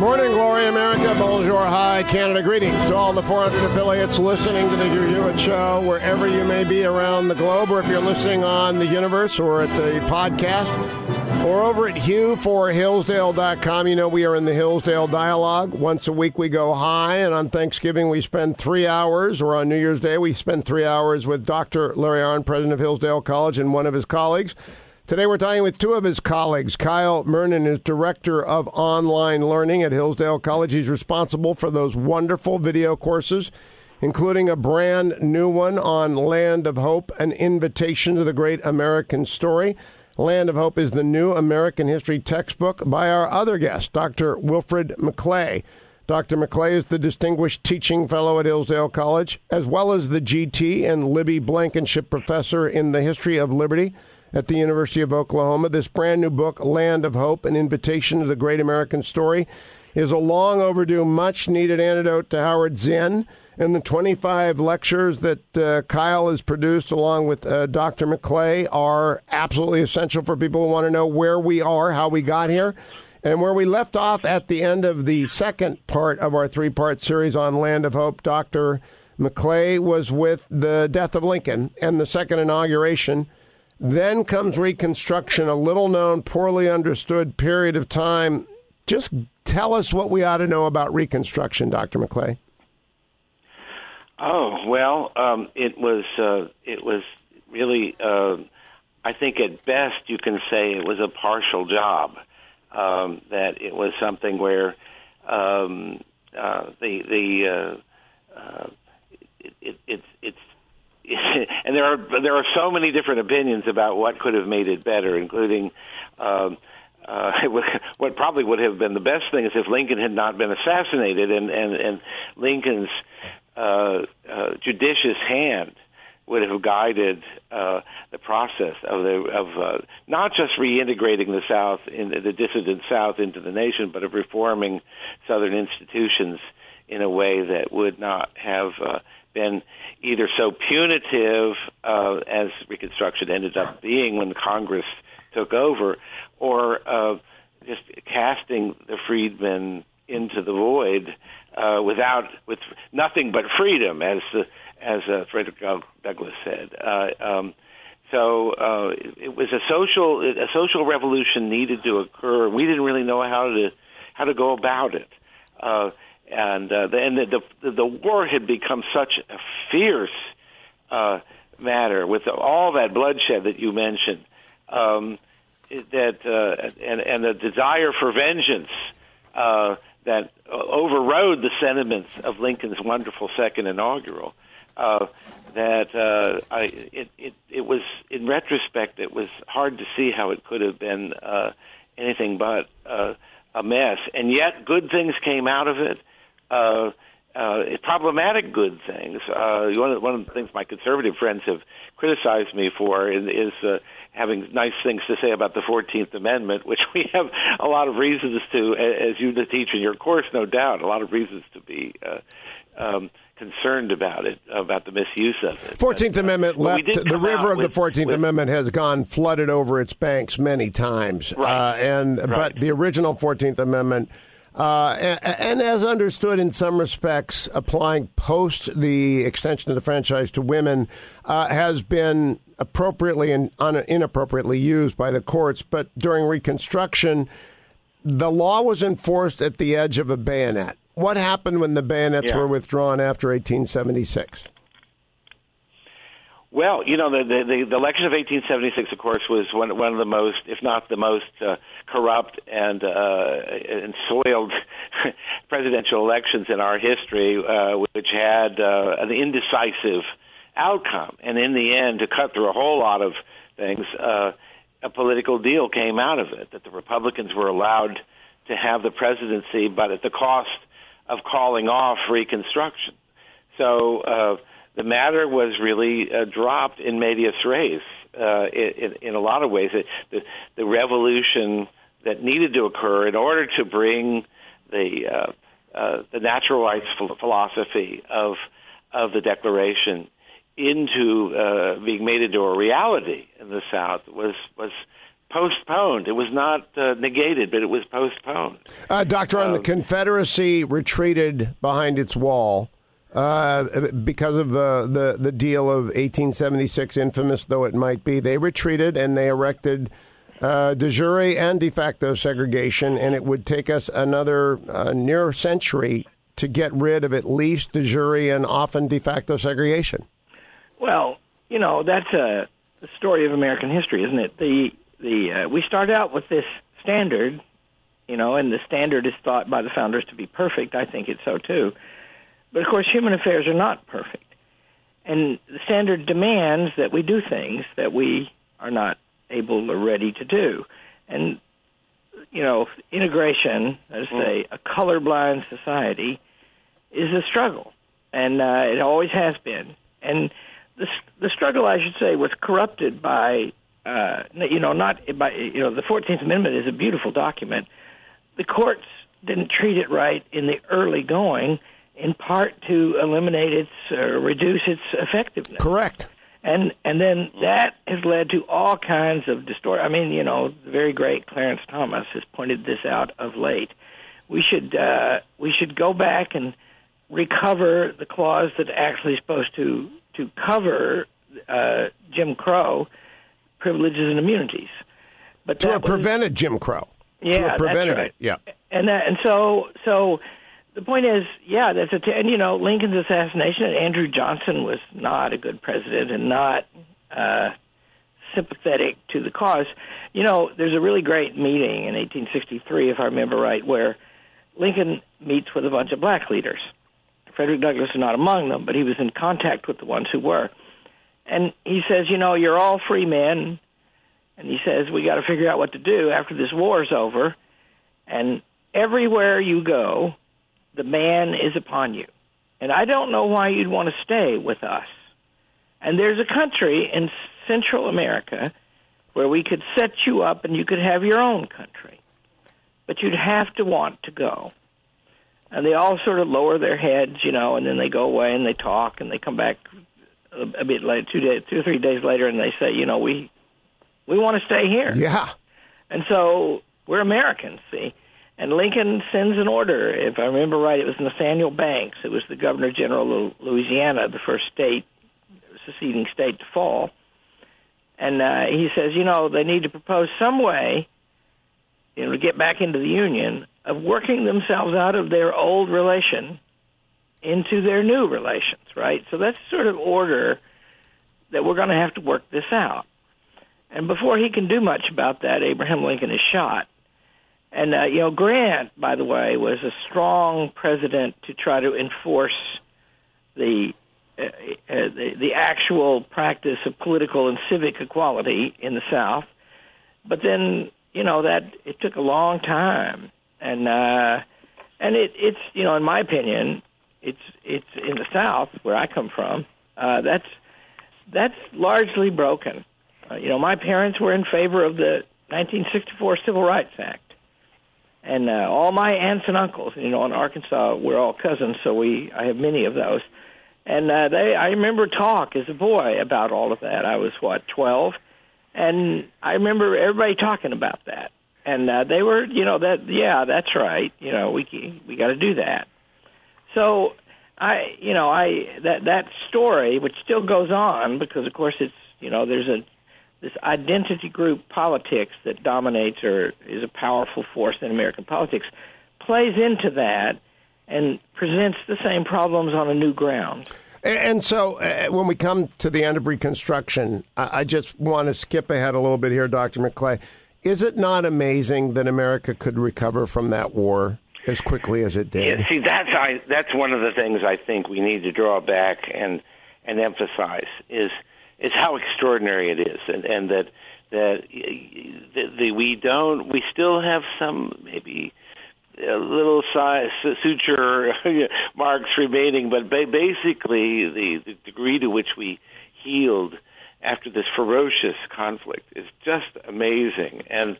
morning, Glory America. Bonjour, hi, Canada. Greetings to all the 400 affiliates listening to the Hugh Hewitt Show, wherever you may be around the globe, or if you're listening on the universe or at the podcast, or over at Hugh4Hillsdale.com. You know, we are in the Hillsdale Dialogue. Once a week we go high, and on Thanksgiving we spend three hours, or on New Year's Day we spend three hours with Dr. Larry Arnn, president of Hillsdale College, and one of his colleagues. Today we're talking with two of his colleagues. Kyle Murnen is director of online learning at Hillsdale College. He's responsible for those wonderful video courses, including a brand new one on Land of Hope, an invitation to the great American story. Land of Hope is the new American history textbook by our other guest, Dr. Wilfred McClay. Dr. McClay is the Distinguished Teaching Fellow at Hillsdale College, as well as the GT and Libby Blankenship Professor in the History of Liberty at the University of Oklahoma. This brand new book, Land of Hope An Invitation to the Great American Story, is a long overdue, much needed antidote to Howard Zinn. And the 25 lectures that uh, Kyle has produced along with uh, Dr. McClay are absolutely essential for people who want to know where we are, how we got here. And where we left off at the end of the second part of our three part series on Land of Hope, Dr. McClay was with the death of Lincoln and the second inauguration then comes Reconstruction, a little known, poorly understood period of time. Just tell us what we ought to know about Reconstruction, Dr. McClay. Oh well, um, it was uh, it was really. Uh, I think at best you can say it was a partial job. Um, that it was something where um, uh, the the uh, uh, it, it, it's it's and there are there are so many different opinions about what could have made it better, including um, uh, what probably would have been the best thing is if Lincoln had not been assassinated, and and and Lincoln's uh, uh, judicious hand would have guided uh, the process of the of uh, not just reintegrating the South in the dissident South into the nation, but of reforming Southern institutions in a way that would not have uh, been either so punitive uh, as Reconstruction ended up being when Congress took over, or uh, just casting the freedmen into the void uh, without with nothing but freedom, as as uh, Frederick Douglass said. Uh, um, so uh, it, it was a social a social revolution needed to occur. We didn't really know how to how to go about it. Uh, and uh, and the, the the war had become such a fierce uh, matter with all that bloodshed that you mentioned, um, that uh, and and the desire for vengeance uh, that overrode the sentiments of Lincoln's wonderful second inaugural. Uh, that uh, I, it, it, it was in retrospect, it was hard to see how it could have been uh, anything but uh, a mess, and yet good things came out of it uh, uh, problematic good things. Uh, one, of, one of the things my conservative friends have criticized me for is, is uh, having nice things to say about the Fourteenth Amendment, which we have a lot of reasons to, as you teach in your course, no doubt, a lot of reasons to be. Uh, um, concerned about it, about the misuse of it. Fourteenth uh, Amendment left the river of with, the Fourteenth Amendment has gone flooded over its banks many times, right. uh, and right. but the original Fourteenth Amendment uh, and, and, as understood in some respects, applying post the extension of the franchise to women uh, has been appropriately and un- inappropriately used by the courts. But during Reconstruction, the law was enforced at the edge of a bayonet. What happened when the bayonets yeah. were withdrawn after 1876? Well, you know, the, the, the election of 1876, of course, was one, one of the most, if not the most, uh, corrupt and, uh, and soiled presidential elections in our history, uh, which had uh, an indecisive outcome. And in the end, to cut through a whole lot of things, uh, a political deal came out of it that the Republicans were allowed to have the presidency, but at the cost of calling off Reconstruction. So, uh, the matter was really uh, dropped in medias res. Uh, in, in a lot of ways, it, the, the revolution that needed to occur in order to bring the uh, uh, the natural rights philosophy of of the Declaration into uh, being made into a reality in the South was was postponed. It was not uh, negated, but it was postponed. Uh, Doctor, on the Um, Confederacy retreated behind its wall uh, because of uh, the the deal of 1876, infamous though it might be. They retreated and they erected uh, de jure and de facto segregation, and it would take us another uh, near century to get rid of at least de jure and often de facto segregation. Well, you know that's a story of American history, isn't it? The the uh, we start out with this standard, you know, and the standard is thought by the founders to be perfect. I think it's so too. But of course, human affairs are not perfect, and the standard demands that we do things that we are not able or ready to do, and you know, integration, let's say, a colorblind society, is a struggle, and uh, it always has been, and the the struggle, I should say, was corrupted by uh, you know not by you know the Fourteenth Amendment is a beautiful document. The courts didn't treat it right in the early going, in part to eliminate its or reduce its effectiveness. Correct. And and then that has led to all kinds of distort. I mean, you know, the very great Clarence Thomas has pointed this out of late. We should uh, we should go back and recover the clause that actually is supposed to to cover uh, Jim Crow privileges and immunities. But To have was- prevented Jim Crow. to Yeah, have that's prevented right. it. Yeah. and that, and so so the point is, yeah, that's a t- and you know Lincoln's assassination. and Andrew Johnson was not a good president and not uh, sympathetic to the cause. You know, there's a really great meeting in 1863, if I remember right, where Lincoln meets with a bunch of black leaders. Frederick Douglass is not among them, but he was in contact with the ones who were. And he says, you know, you're all free men. And he says, we got to figure out what to do after this war is over. And everywhere you go, the man is upon you. And I don't know why you'd want to stay with us. And there's a country in Central America where we could set you up and you could have your own country. But you'd have to want to go. And they all sort of lower their heads, you know, and then they go away and they talk and they come back a, a bit later, two days, two or three days later, and they say, you know, we we want to stay here. Yeah. And so we're Americans, see. And Lincoln sends an order. If I remember right, it was Nathaniel Banks. It was the Governor General of Louisiana, the first state, seceding state to fall. And uh, he says, you know, they need to propose some way, you know, to get back into the Union of working themselves out of their old relation into their new relations, right? So that's sort of order that we're going to have to work this out. And before he can do much about that, Abraham Lincoln is shot. And uh, you know, Grant, by the way, was a strong president to try to enforce the uh, uh, the, the actual practice of political and civic equality in the South. But then, you know, that it took a long time, and uh, and it, it's you know, in my opinion, it's it's in the South where I come from. Uh, that's that's largely broken. Uh, you know, my parents were in favor of the 1964 Civil Rights Act, and uh, all my aunts and uncles, you know, in Arkansas, we're all cousins, so we I have many of those. And uh, they, I remember talk as a boy about all of that. I was what 12, and I remember everybody talking about that. And uh, they were, you know, that yeah, that's right. You know, we we got to do that. So I, you know, I that that story, which still goes on, because of course it's, you know, there's a this identity group politics that dominates or is a powerful force in American politics, plays into that and presents the same problems on a new ground. And so, uh, when we come to the end of Reconstruction, I, I just want to skip ahead a little bit here, Dr. McClay. Is it not amazing that America could recover from that war as quickly as it did? Yeah, see, that's I, that's one of the things I think we need to draw back and and emphasize is is how extraordinary it is, and and that that the, the, we don't we still have some maybe a little size suture marks remaining, but ba- basically the, the degree to which we healed after this ferocious conflict is just amazing, and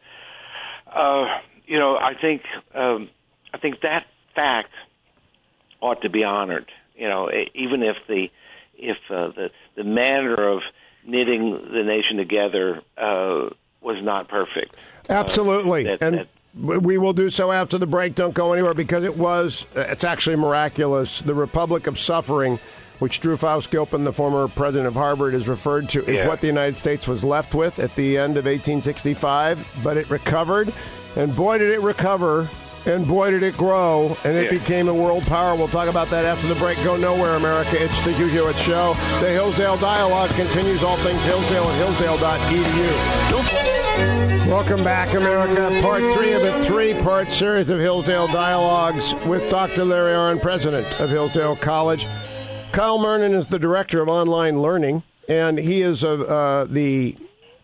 uh, you know I think um, I think that fact ought to be honored. You know, even if the if uh, the the manner of knitting the nation together uh, was not perfect. Absolutely, Uh, that- and that- we will do so after the break. Don't go anywhere because it was it's actually miraculous. The Republic of Suffering, which Drew Faust Gilpin, the former president of Harvard, is referred to, is Yeah. what the United States was left with at the end of 1865. But it recovered, and boy did it recover. And boy, did it grow, and it Yeah. became a world power. We'll talk about that after the break. Go nowhere, America. It's the Hugh Hewitt Show. The Hillsdale Dialogue continues all things Hillsdale at hillsdale.edu. Welcome back, America. Part three of a three part series of Hillsdale Dialogues with Dr. Larry Arnn, president of Hillsdale College. Kyle Murnen is the director of online learning, and he is uh, uh, the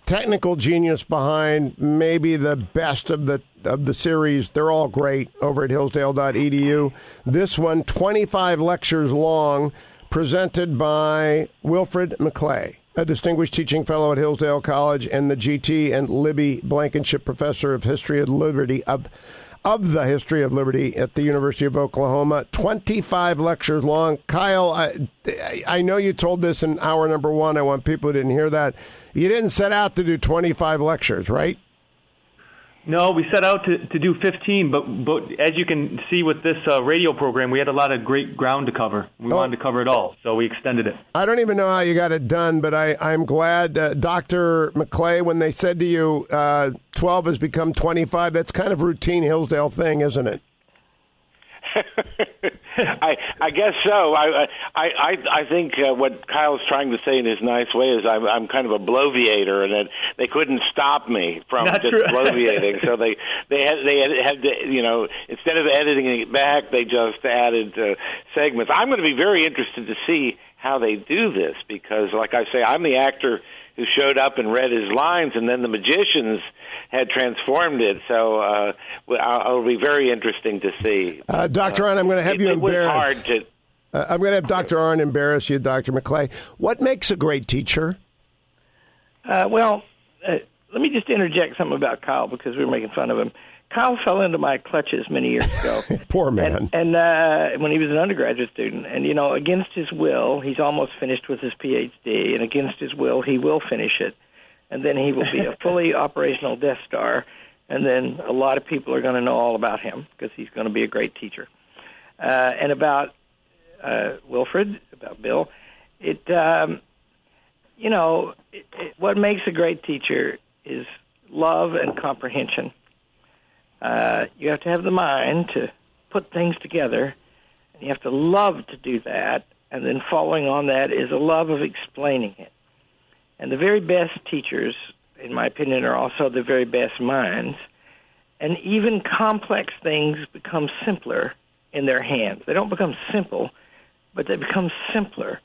technical genius behind maybe the best of the of the series. They're all great over at hillsdale.edu. This one, 25 lectures long, presented by Wilfred McClay, a distinguished teaching fellow at Hillsdale College and the GT and Libby Blankenship Professor of History of Liberty of of the history of liberty at the University of Oklahoma. 25 lectures long. Kyle, I, I know you told this in hour number one. I want people who didn't hear that. You didn't set out to do 25 lectures, right? No, we set out to, to do 15, but but as you can see with this uh, radio program, we had a lot of great ground to cover. We Oh. wanted to cover it all, so we extended it. I don't even know how you got it done, but I, I'm glad, uh, Dr. McClay, when they said to you uh, 12 has become 25, that's kind of routine Hillsdale thing, isn't it? I I guess so. I I I, I think uh, what Kyle's trying to say in his nice way is I'm I'm kind of a bloviator, and that they couldn't stop me from Not just bloviating. so they they had they had, had to you know instead of editing it back, they just added uh, segments. I'm going to be very interested to see how they do this because, like I say, I'm the actor who showed up and read his lines, and then the magicians had transformed it. So uh, I'll- it'll be very interesting to see. Uh, Dr. Arnn, I'm going to have it, you it was embarrassed. hard to. Uh, I'm going to have Dr. Arnn embarrass you, Dr. McClay. What makes a great teacher? Uh, well, uh, let me just interject something about Kyle because we were making fun of him. Kyle fell into my clutches many years ago. Poor man. And, and uh, when he was an undergraduate student, and you know, against his will, he's almost finished with his PhD, and against his will, he will finish it, and then he will be a fully operational Death Star, and then a lot of people are going to know all about him because he's going to be a great teacher. Uh, and about uh, Wilfred, about Bill, it, um, you know, it, it, what makes a great teacher is love and comprehension uh, you have to have the mind to put things together, and you have to love to do that. And then following on that is a love of explaining it. And the very best teachers, in my opinion, are also the very best minds. And even complex things become simpler in their hands. They don't become simple, but they become simpler.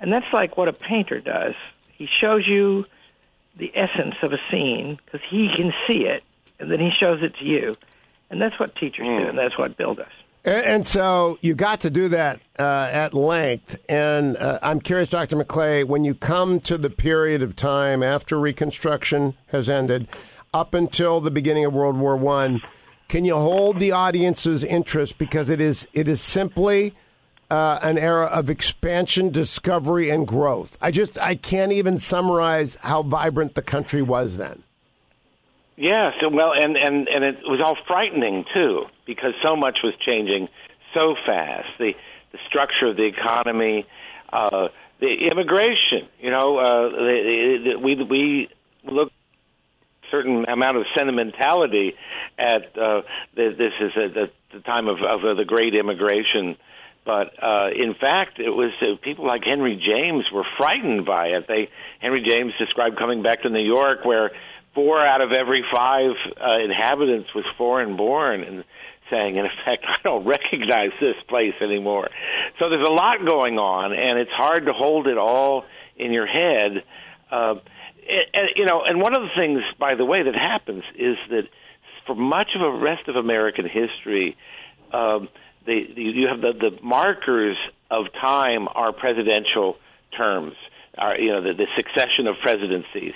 And that's like what a painter does. He shows you the essence of a scene because he can see it, and then he shows it to you. And that's what teachers do, hmm. and that's what Bill does. And, and so you got to do that uh, at length. And uh, I'm curious, Dr. McClay, when you come to the period of time after Reconstruction has ended, up until the beginning of World War One, can you hold the audience's interest because it is it is simply uh, an era of expansion, discovery, and growth. I just I can't even summarize how vibrant the country was then. Yes, well, and and and it was all frightening too because so much was changing so fast. The the structure of the economy, uh, the immigration. You know, uh, the, the, we we look certain amount of sentimentality at uh, the, this is at the, the time of, of uh, the great immigration. But uh, in fact, it was uh, people like Henry James were frightened by it. They Henry James described coming back to New York, where four out of every five uh, inhabitants was foreign born, and saying, in effect, I don't recognize this place anymore. So there's a lot going on, and it's hard to hold it all in your head. Uh, and, you know, and one of the things, by the way, that happens is that for much of the rest of American history, um, the, you have the, the markers of time are presidential terms, are you know the, the succession of presidencies.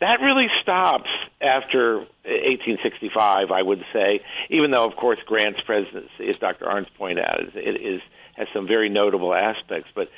That really stops after 1865, I would say. Even though, of course, Grant's presidency, as Dr. Arnn's pointed out, is, it is has some very notable aspects. But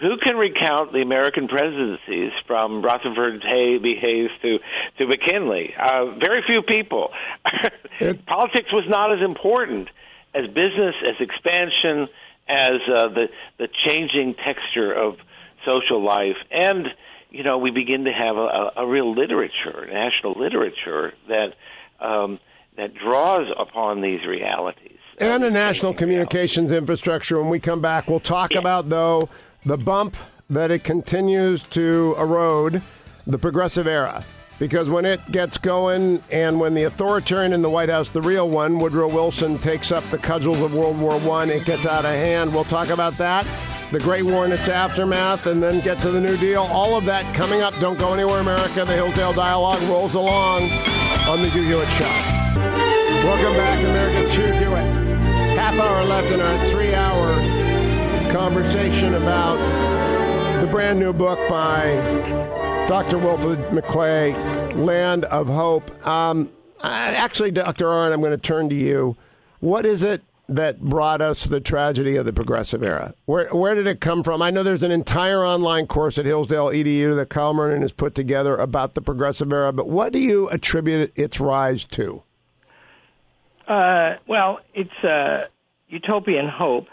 who can recount the American presidencies from Rutherford B. Hayes to to McKinley? Uh, very few people. Politics was not as important as business, as expansion, as uh, the the changing texture of social life, and you know we begin to have a, a real literature, national literature that um, that draws upon these realities and a national communications infrastructure. When we come back, we'll talk yeah. about though the bump that it continues to erode, the progressive era. Because when it gets going, and when the authoritarian in the White House, the real one, Woodrow Wilson, takes up the cudgels of World War One, it gets out of hand. We'll talk about that, the Great War and its aftermath, and then get to the New Deal. All of that coming up. Don't go anywhere, America. The Hillsdale Dialogue rolls along on the Hugh Hewitt Show. Welcome back, Americans. Hugh Hewitt half hour left in our three hour conversation about the brand new book by Dr. Wilfred McClay, Land of Hope. Um, actually, Dr. Arnn, I'm going to turn to you. What is it that brought us the tragedy of the progressive era? Where where did it come from? I know there's an entire online course at Hillsdale EDU that Kyle Murnen has put together about the progressive era, but what do you attribute its rise to? Uh, well, it's uh, utopian hope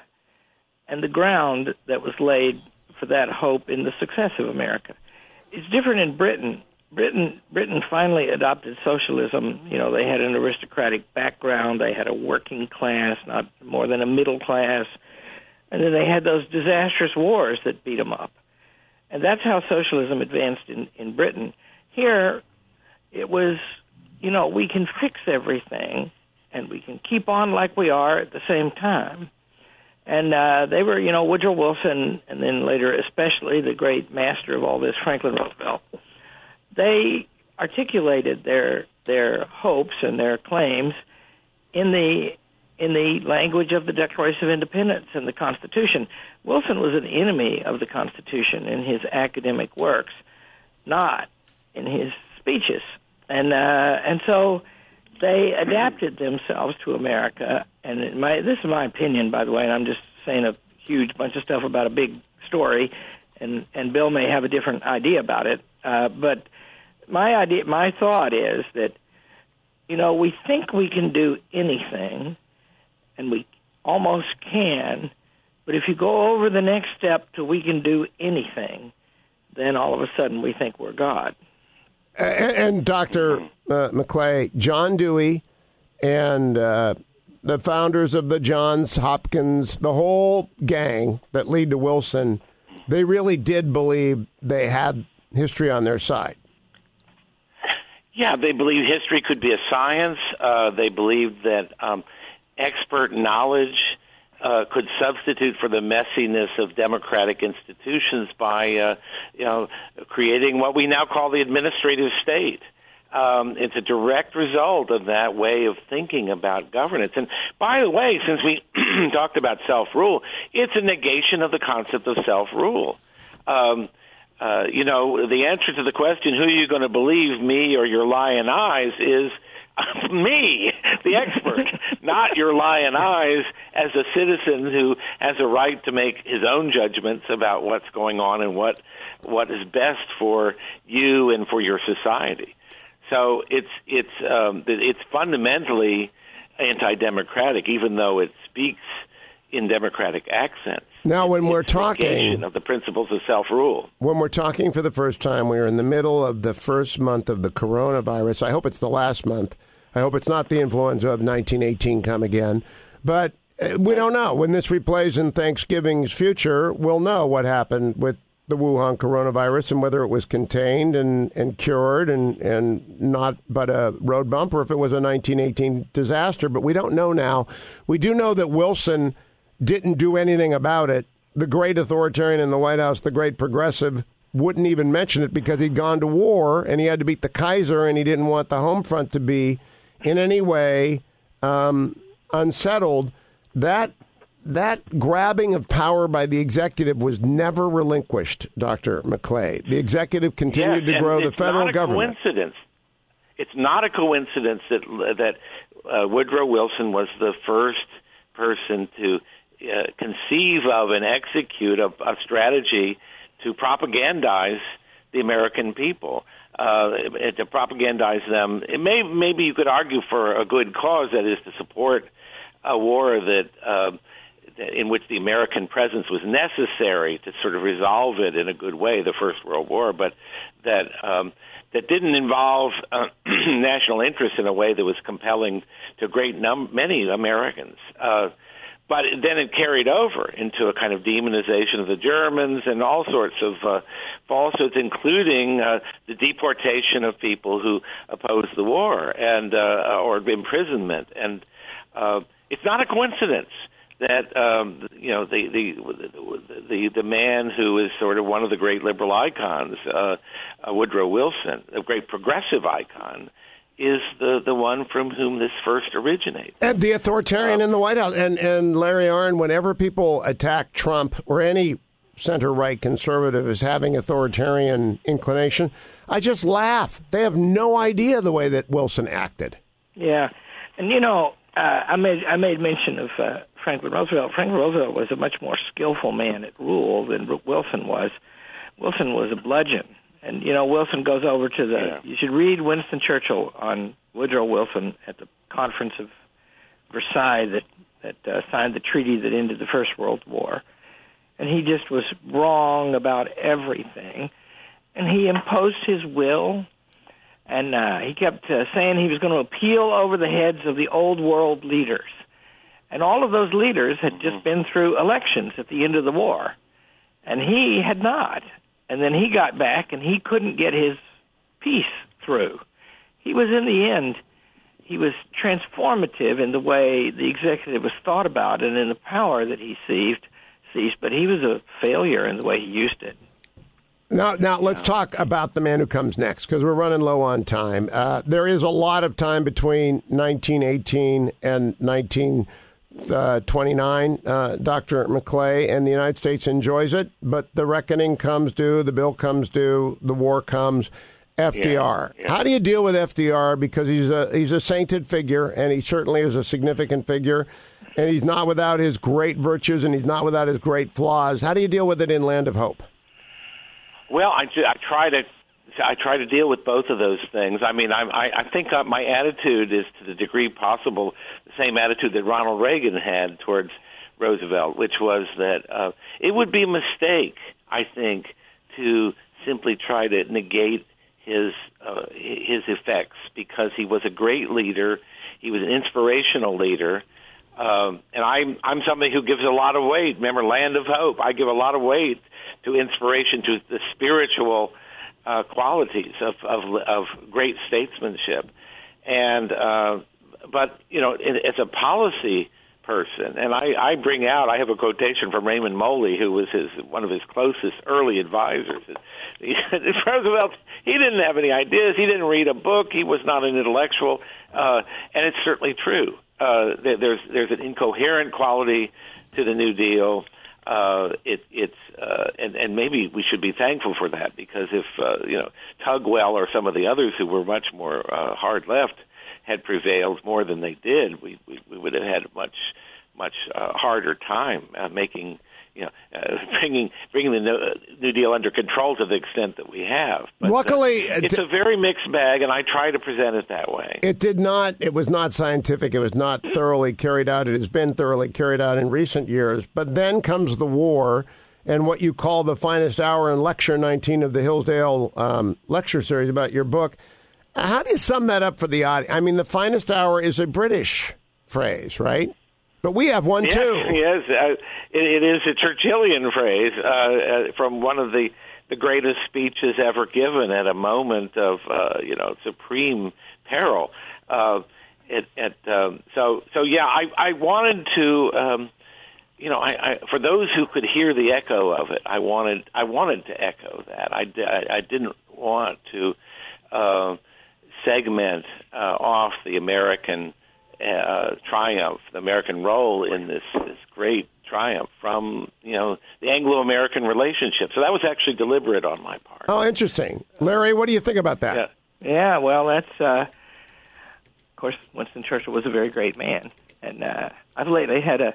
and the ground that was laid for that hope in the success of America. It's different in Britain. Britain Britain finally adopted socialism. You know, they had an aristocratic background, they had a working class, not more than a middle class, and then they had those disastrous wars that beat them up. And that's how socialism advanced in in Britain. Here it was, you know, we can fix everything and we can keep on like we are at the same time. And uh, they were, you know, Woodrow Wilson, and then later, especially the great master of all this, Franklin Roosevelt. They articulated their their hopes and their claims in the in the language of the Declaration of Independence and the Constitution. Wilson was an enemy of the Constitution in his academic works, not in his speeches, and uh, and so they adapted themselves to America. And my, this is my opinion, by the way, and I'm just saying a huge bunch of stuff about a big story, and and Bill may have a different idea about it. Uh, but my idea, my thought is that you know we think we can do anything, and we almost can, but if you go over the next step to we can do anything, then all of a sudden we think we're God. And, and Dr. Uh, McClay, John Dewey, and uh, the founders of the Johns Hopkins, the whole gang that lead to Wilson, they really did believe they had history on their side. Yeah, they believed history could be a science. Uh, they believed that um, expert knowledge uh, could substitute for the messiness of democratic institutions by, uh, you know, creating what we now call the administrative state. Um, it's a direct result of that way of thinking about governance. And by the way, since we talked about self rule, it's a negation of the concept of self rule. Um, uh, you know, the answer to the question, who are you going to believe, me or your lion eyes, is me, the expert, not your lion eyes as a citizen who has a right to make his own judgments about what's going on and what what is best for you and for your society. So it's it's um, it's fundamentally anti-democratic, even though it speaks in democratic accents. Now, when we're talking of the principles of self-rule, when we're talking for the first time, we are in the middle of the first month of the coronavirus. I hope it's the last month. I hope it's not the influenza of 1918 come again. But uh, we don't know. When this replays in Thanksgiving's future, we'll know what happened with the Wuhan coronavirus and whether it was contained and, and cured and, and not but a road bump or if it was a 1918 disaster. But we don't know now. We do know that Wilson didn't do anything about it. The great authoritarian in the White House, the great progressive, wouldn't even mention it because he'd gone to war and he had to beat the Kaiser and he didn't want the home front to be in any way um, unsettled, that that grabbing of power by the executive was never relinquished, Dr. McClay. The executive continued yes, to grow the it's federal not a government. Coincidence. It's not a coincidence that that uh, Woodrow Wilson was the first person to uh, conceive of and execute a, a strategy to propagandize the American people. Uh, to propagandize them, it may maybe you could argue for a good cause, that is to support a war that. In which the American presence was necessary to sort of resolve it in a good way, the First World War, but that um, that didn't involve uh, national interest in a way that was compelling to great num- many Americans. Uh, but then it carried over into a kind of demonization of the Germans and all sorts of uh, falsehoods, including uh, the deportation of people who opposed the war and uh, or imprisonment. And uh, it's not a coincidence that um, you know the, the the the man who is sort of one of the great liberal icons, uh, uh, Woodrow Wilson, a great progressive icon, is the the one from whom this first originates. And the authoritarian uh, in the White House, and and Larry Arnn. Whenever people attack Trump or any center right conservative as having authoritarian inclination, I just laugh. They have no idea the way that Wilson acted. Yeah, and you know, uh, I made I made mention of uh, Franklin Roosevelt. Franklin Roosevelt was a much more skillful man at rule than Wilson was. Wilson was a bludgeon, and you know Wilson goes over to the. Yeah. You should read Winston Churchill on Woodrow Wilson at the conference of Versailles that that uh, signed the treaty that ended the First World War, and he just was wrong about everything, and he imposed his will and uh, he kept uh, saying he was going to appeal over the heads of the old world leaders. And all of those leaders had just been through elections at the end of the war. And he had not. And then he got back and he couldn't get his piece through. He was, in the end, he was transformative in the way the executive was thought about and in the power that he seized, seized but he was a failure in the way he used it. Now, now let's talk about the man who comes next because we're running low on time. Uh, there is a lot of time between 1918 and 19. 19- uh, 29, uh, Dr. McClay, and the United States enjoys it, but the reckoning comes due, the bill comes due, the war comes. FDR. Yeah, yeah. How do you deal with FDR? Because he's a he's a sainted figure, and he certainly is a significant figure, and he's not without his great virtues, and he's not without his great flaws. How do you deal with it in Land of Hope? Well, I, I try to I try to deal with both of those things. I mean, I, I, I think uh, my attitude is to the degree possible same attitude that Ronald Reagan had towards Roosevelt, which was that uh, it would be a mistake, I think, to simply try to negate his uh, his effects because he was a great leader. He was an inspirational leader. Um, and I'm I'm somebody who gives a lot of weight. Remember, Land of Hope. I give a lot of weight to inspiration, to the spiritual uh, qualities of, of of great statesmanship, and uh, but you know, as a policy person, and I, I bring out, I have a quotation from Raymond Moley, who was his one of his closest early advisors. Roosevelt, he didn't have any ideas. He didn't read a book. He was not an intellectual, uh, and it's certainly true. Uh, there's there's an incoherent quality to the New Deal uh, it, it's uh, and, and maybe we should be thankful for that because if uh, you know Tugwell or some of the others who were much more uh, hard left had prevailed more than they did, we we, we would have had a much much uh, harder time uh, making you know, uh, bringing bringing the New Deal under control to the extent that we have. But, uh, Luckily, uh, it's a very mixed bag, and I try to present it that way. It did not. It was not scientific. It was not thoroughly carried out. It has been thoroughly carried out in recent years. But then comes the war. And what you call the finest hour in Lecture 19 of the Hillsdale um, lecture series about your book. How do you sum that up for the audience? I mean, the finest hour is a British phrase, right? But we have one yes, too. Yes, uh, it, it is a Churchillian phrase uh, uh, from one of the the greatest speeches ever given at a moment of uh, you know supreme peril. Uh, it, it, um, so so yeah, I I wanted to. Um, you know, I, I, for those who could hear the echo of it, I wanted I wanted to echo that. I, I, I didn't want to uh, segment uh, off the American uh, triumph, the American role in this this great triumph from you know the Anglo-American relationship. So that was actually deliberate on my part. Oh, interesting, Larry. What do you think about that? Yeah, yeah. Well, that's uh, of course Winston Churchill was a very great man, and uh, I've lately had a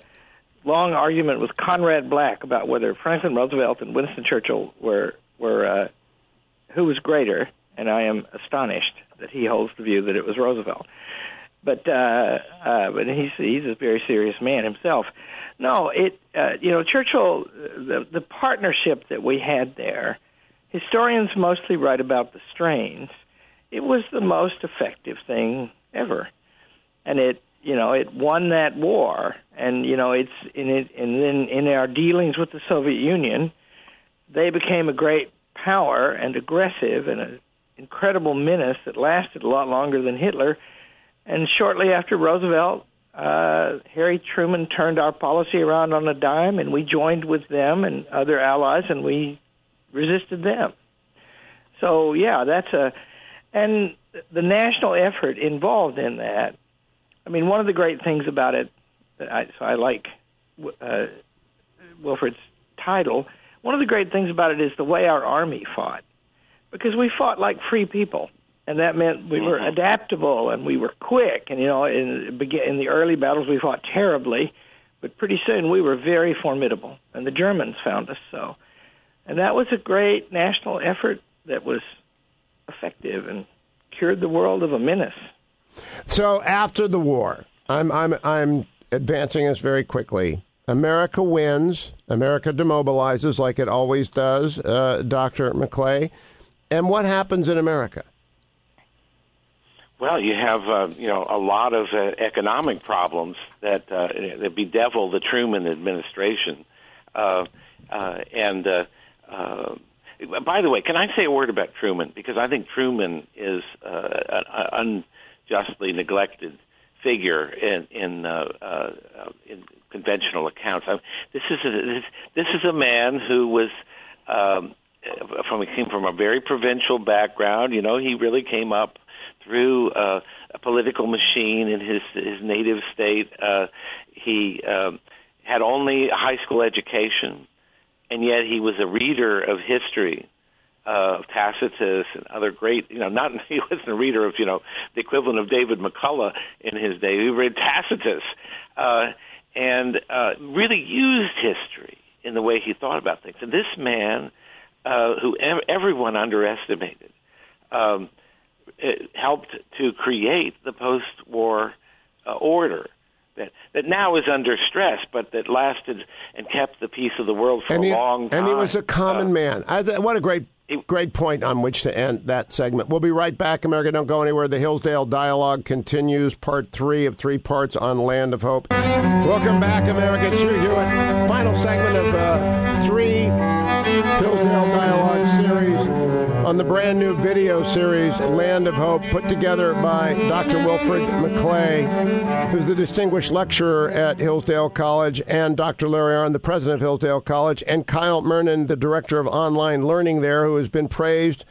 long argument with Conrad Black about whether Franklin Roosevelt and Winston Churchill were were uh, who was greater, and I am astonished that he holds the view that it was Roosevelt. But uh, uh, but he's he's a very serious man himself. No, it uh, you know Churchill the the partnership that we had there. Historians mostly write about the strains. It was the most effective thing ever, and it you know it won that war. And you know it's in it and then in our dealings with the Soviet Union, they became a great power and aggressive and an incredible menace that lasted a lot longer than Hitler. And shortly after Roosevelt uh, Harry Truman turned our policy around on a dime, and we joined with them and other allies, and we resisted them. So yeah, that's a and the national effort involved in that. I mean, one of the great things about it, I, so I like uh, Wilfred's title. One of the great things about it is the way our army fought, because we fought like free people and that meant we were Mhm. adaptable and we were quick. And you know, in in the early battles, we fought terribly, but pretty soon we were very formidable, and the Germans found us so. And that was a great national effort that was effective and cured the world of a menace. So after the war, I'm I'm I'm advancing us very quickly. America wins. America demobilizes like it always does, uh, Doctor McClay. And what happens in America? Well, you have uh, you know a lot of uh, economic problems that uh, that bedevil the Truman administration, uh, uh, and uh, uh, by the way, can I say a word about Truman because I think Truman is uh, an unjustly neglected figure in in uh, uh, in conventional accounts. I, this is a, this, this is a man who was. Um, from he came from a very provincial background. You know, he really came up through uh, a political machine in his his native state. Uh, he um, had only a high school education, and yet he was a reader of history, uh, of Tacitus and other great. You know, not he wasn't a reader of you know the equivalent of David McCullough in his day. He read Tacitus, uh, and uh, really used history in the way he thought about things. And this man, uh, who ev- everyone underestimated. Um, helped to create the post-war uh, order that that now is under stress, but that lasted and kept the peace of the world for and a he, long time. And he was a common Uh, man. I, th- what a great, great point on which to end that segment. We'll be right back. America, don't go anywhere. The Hillsdale Dialogue continues, part three of three parts on Land of Hope. Welcome back, America. It's Hugh Hewitt. Final segment of uh, three Hillsdale Dialogue series on the brand new video series, Land of Hope, put together by Dr. Wilfred McClay, who's the distinguished lecturer at Hillsdale College, and Dr. Larry Arnn, the president of Hillsdale College, and Kyle Murnen, the director of online learning there, who has been praised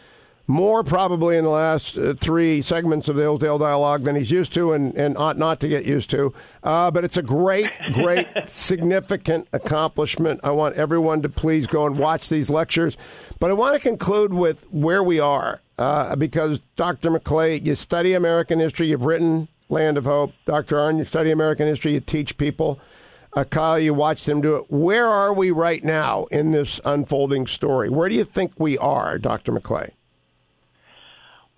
more probably in the last uh, three segments of the Hillsdale Dialogue than he's used to and, and ought not to get used to. Uh, but it's a great, great, significant accomplishment. I want everyone to please go and watch these lectures. But I want to conclude with where we are uh, because, Dr. McClay, you study American history, you've written Land of Hope. Dr. Arnn, you study American history, you teach people. Uh, Kyle, you watched him do it. Where are we right now in this unfolding story? Where do you think we are, Dr. McClay?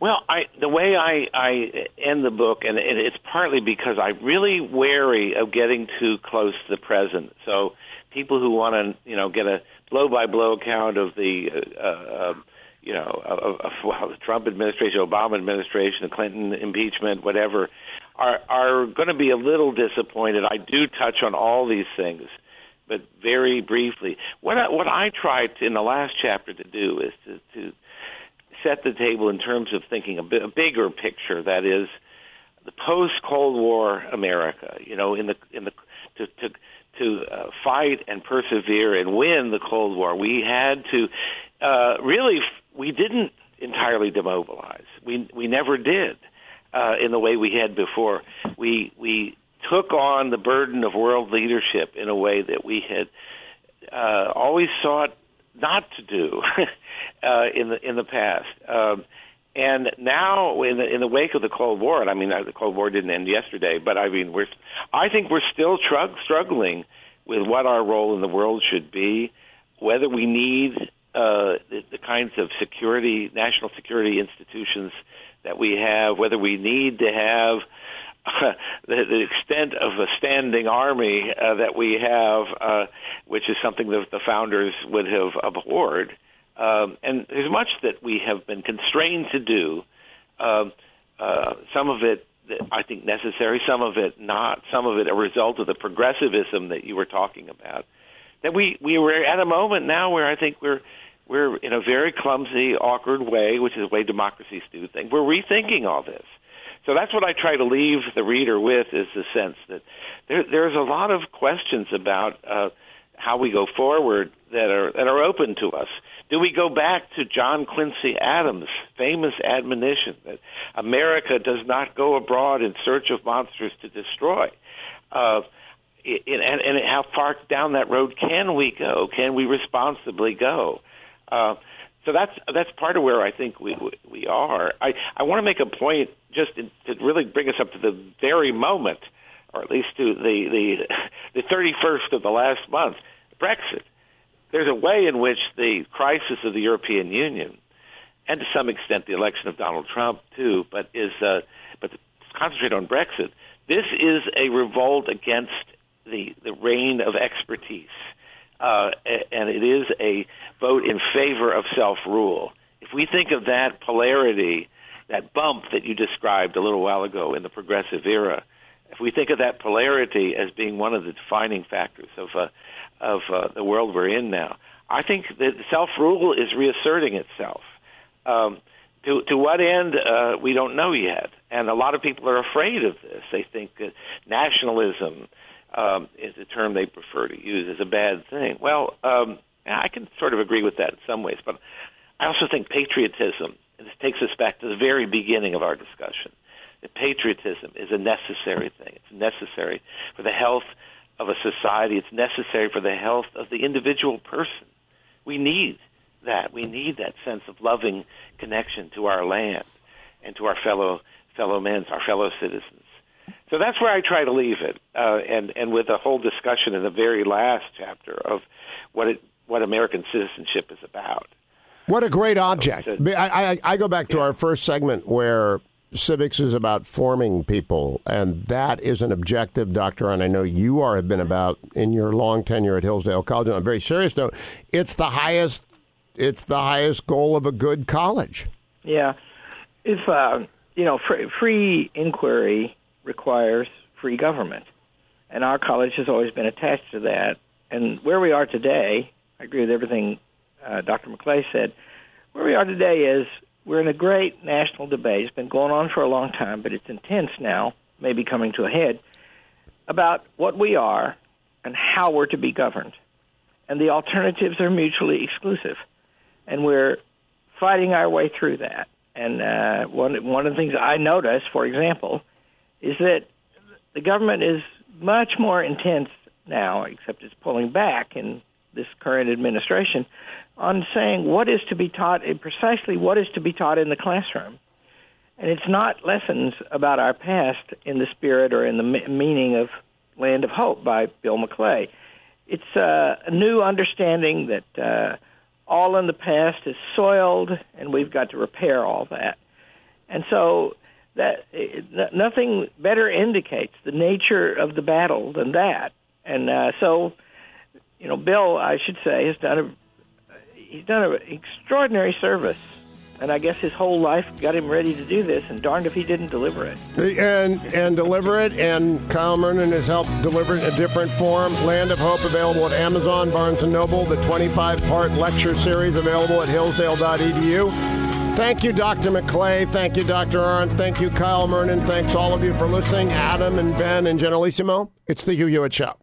Well, I, the way I, I end the book, and it, it's partly because I'm really wary of getting too close to the present. So people who want to, you know, get a blow-by-blow account of the, uh, uh, you know, of, of well, the Trump administration, Obama administration, the Clinton impeachment, whatever, are are going to be a little disappointed. I do touch on all these things, but very briefly. What I, what I tried to, in the last chapter to do is to, to set the table in terms of thinking a, bigger picture. That is the post Cold War America. You know, in the in the to to to uh, fight and persevere and win the Cold War, we had to uh, really we didn't entirely demobilize. We we never did. Uh, in the way we had before, we we took on the burden of world leadership in a way that we had uh, always sought not to do uh, in the in the past. Um, and now, in the in the wake of the Cold War, and I mean uh, the Cold War didn't end yesterday, but I mean we're I think we're still trug- struggling with what our role in the world should be, whether we need uh, the, the kinds of security, national security institutions that we have, whether we need to have the, the extent of a standing army uh, that we have, uh, which is something that the founders would have abhorred. Um, and there's much that we have been constrained to do. Um, uh, some of it, I think, necessary. Some of it not. Some of it a result of the progressivism that you were talking about. That we we were at a moment now where I think we're we're in a very clumsy, awkward way, which is the way democracies do things. We're rethinking all this. So that's what I try to leave the reader with is the sense that there, there's a lot of questions about uh, how we go forward that are that are open to us. Do we go back to John Quincy Adams' famous admonition that America does not go abroad in search of monsters to destroy? Uh, and, and how far down that road can we go? Can we responsibly go? Uh, so that's that's part of where I think we we are. I I want to make a point just to, to really bring us up to the very moment, or at least to the the the 31st of the last month, Brexit. There's a way in which the crisis of the European Union, and to some extent the election of Donald Trump too, but is uh, but concentrate on Brexit. This is a revolt against the the reign of expertise uh, and it is a vote in favor of self rule. If we think of that polarity, that bump that you described a little while ago in the progressive era, if we think of that polarity as being one of the defining factors of uh, of uh, the world we're in now, I think that self rule is reasserting itself. Um, to to what end uh, we don't know yet, and a lot of people are afraid of this. They think that nationalism um, is a term they prefer to use as a bad thing. Well, um, I can sort of agree with that in some ways, but I also think patriotism, and this takes us back to the very beginning of our discussion, that patriotism is a necessary thing. It's necessary for the health of a society. It's necessary for the health of the individual person. We need that. We need that sense of loving connection to our land and to our fellow fellow men, our fellow citizens. So that's where I try to leave it, uh, and and with a whole discussion in the very last chapter of what it what American citizenship is about. What a great object! I, I, I go back to yeah. our first segment where civics is about forming people, and that is an objective, Doctor. And I know you are have been about in your long tenure at Hillsdale College. On a very serious note, it's the highest it's the highest goal of a good college. Yeah, if uh, you know, free, free inquiry requires free government. And our college has always been attached to that. And where we are today, I agree with everything uh, Dr. McClay said. Where we are today is we're in a great national debate. It's been going on for a long time, but it's intense now, maybe coming to a head, about what we are and how we're to be governed. And the alternatives are mutually exclusive. And we're fighting our way through that. And uh, one, one of the things I notice, for example, is that the government is much more intense now, except it's pulling back in this current administration, on saying what is to be taught and precisely what is to be taught in the classroom. And it's not lessons about our past in the spirit or in the meaning of Land of Hope by Bill McClay. It's uh, a new understanding that uh, all in the past is soiled, and we've got to repair all that. And so that nothing better indicates the nature of the battle than that. And uh, so, you know, Bill, I should say, has done a he's done an extraordinary service. And I guess his whole life got him ready to do this, and darned if he didn't deliver it. And and deliver it, and Kyle Murnen has helped deliver it in a different form. Land of Hope available at Amazon, Barnes & Noble, the 25-part lecture series available at hillsdale.edu. Thank you, Dr. McClay. Thank you, Dr. Arnn. Thank you, Kyle Murnen. Thanks all of you for listening. Adam and Ben and Generalissimo. It's the Hugh Hewitt Show.